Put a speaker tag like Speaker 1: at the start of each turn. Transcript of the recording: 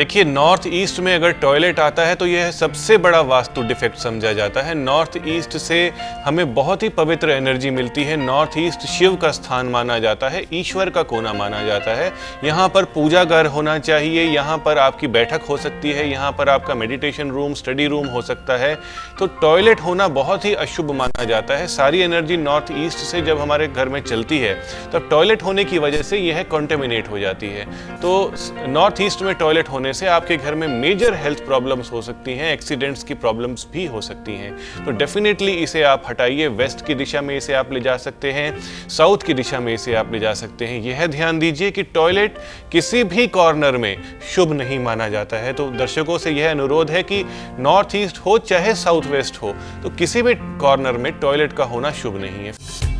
Speaker 1: देखिए north east में अगर टॉयलेट आता है तो यह सबसे बड़ा वास्तु डिफेक्ट समझा जाता है। नॉर्थ ईस्ट से हमें बहुत ही पवित्र एनर्जी मिलती है। नॉर्थ ईस्ट शिव का स्थान माना जाता है, ईश्वर का कोना माना जाता है। यहाँ पर पूजा घर होना चाहिए, यहाँ पर आपकी बैठक हो सकती है, यहाँ पर आपका मेडिटेशन रूम स्टडी रूम हो सकता है। तो टॉयलेट होना बहुत ही अशुभ माना जाता है। सारी एनर्जी नॉर्थ ईस्ट से जब हमारे घर में चलती है तो टॉयलेट होने की वजह से यह कॉन्टेमिनेट हो जाती है। तो नॉर्थ ईस्ट में टॉयलेट होने से आपके घर में मेजर हेल्थ प्रॉब्लम्स हो सकती हैं एक्सीडेंट्स की प्रॉब्लम्स भी हो सकती हैं। तो डेफिनेटली इसे आप हटाइए वेस्ट की दिशा में इसे आप ले जा सकते हैं साउथ की दिशा में इसे आप ले जा सकते हैं। यह ध्यान दीजिए कि टॉयलेट किसी भी कॉर्नर में शुभ नहीं माना जाता है। तो दर्शकों से यह अनुरोध है कि नॉर्थ ईस्ट हो, चाहे साउथ वेस्ट हो तो किसी भी कॉर्नर में टॉयलेट का होना शुभ नहीं है।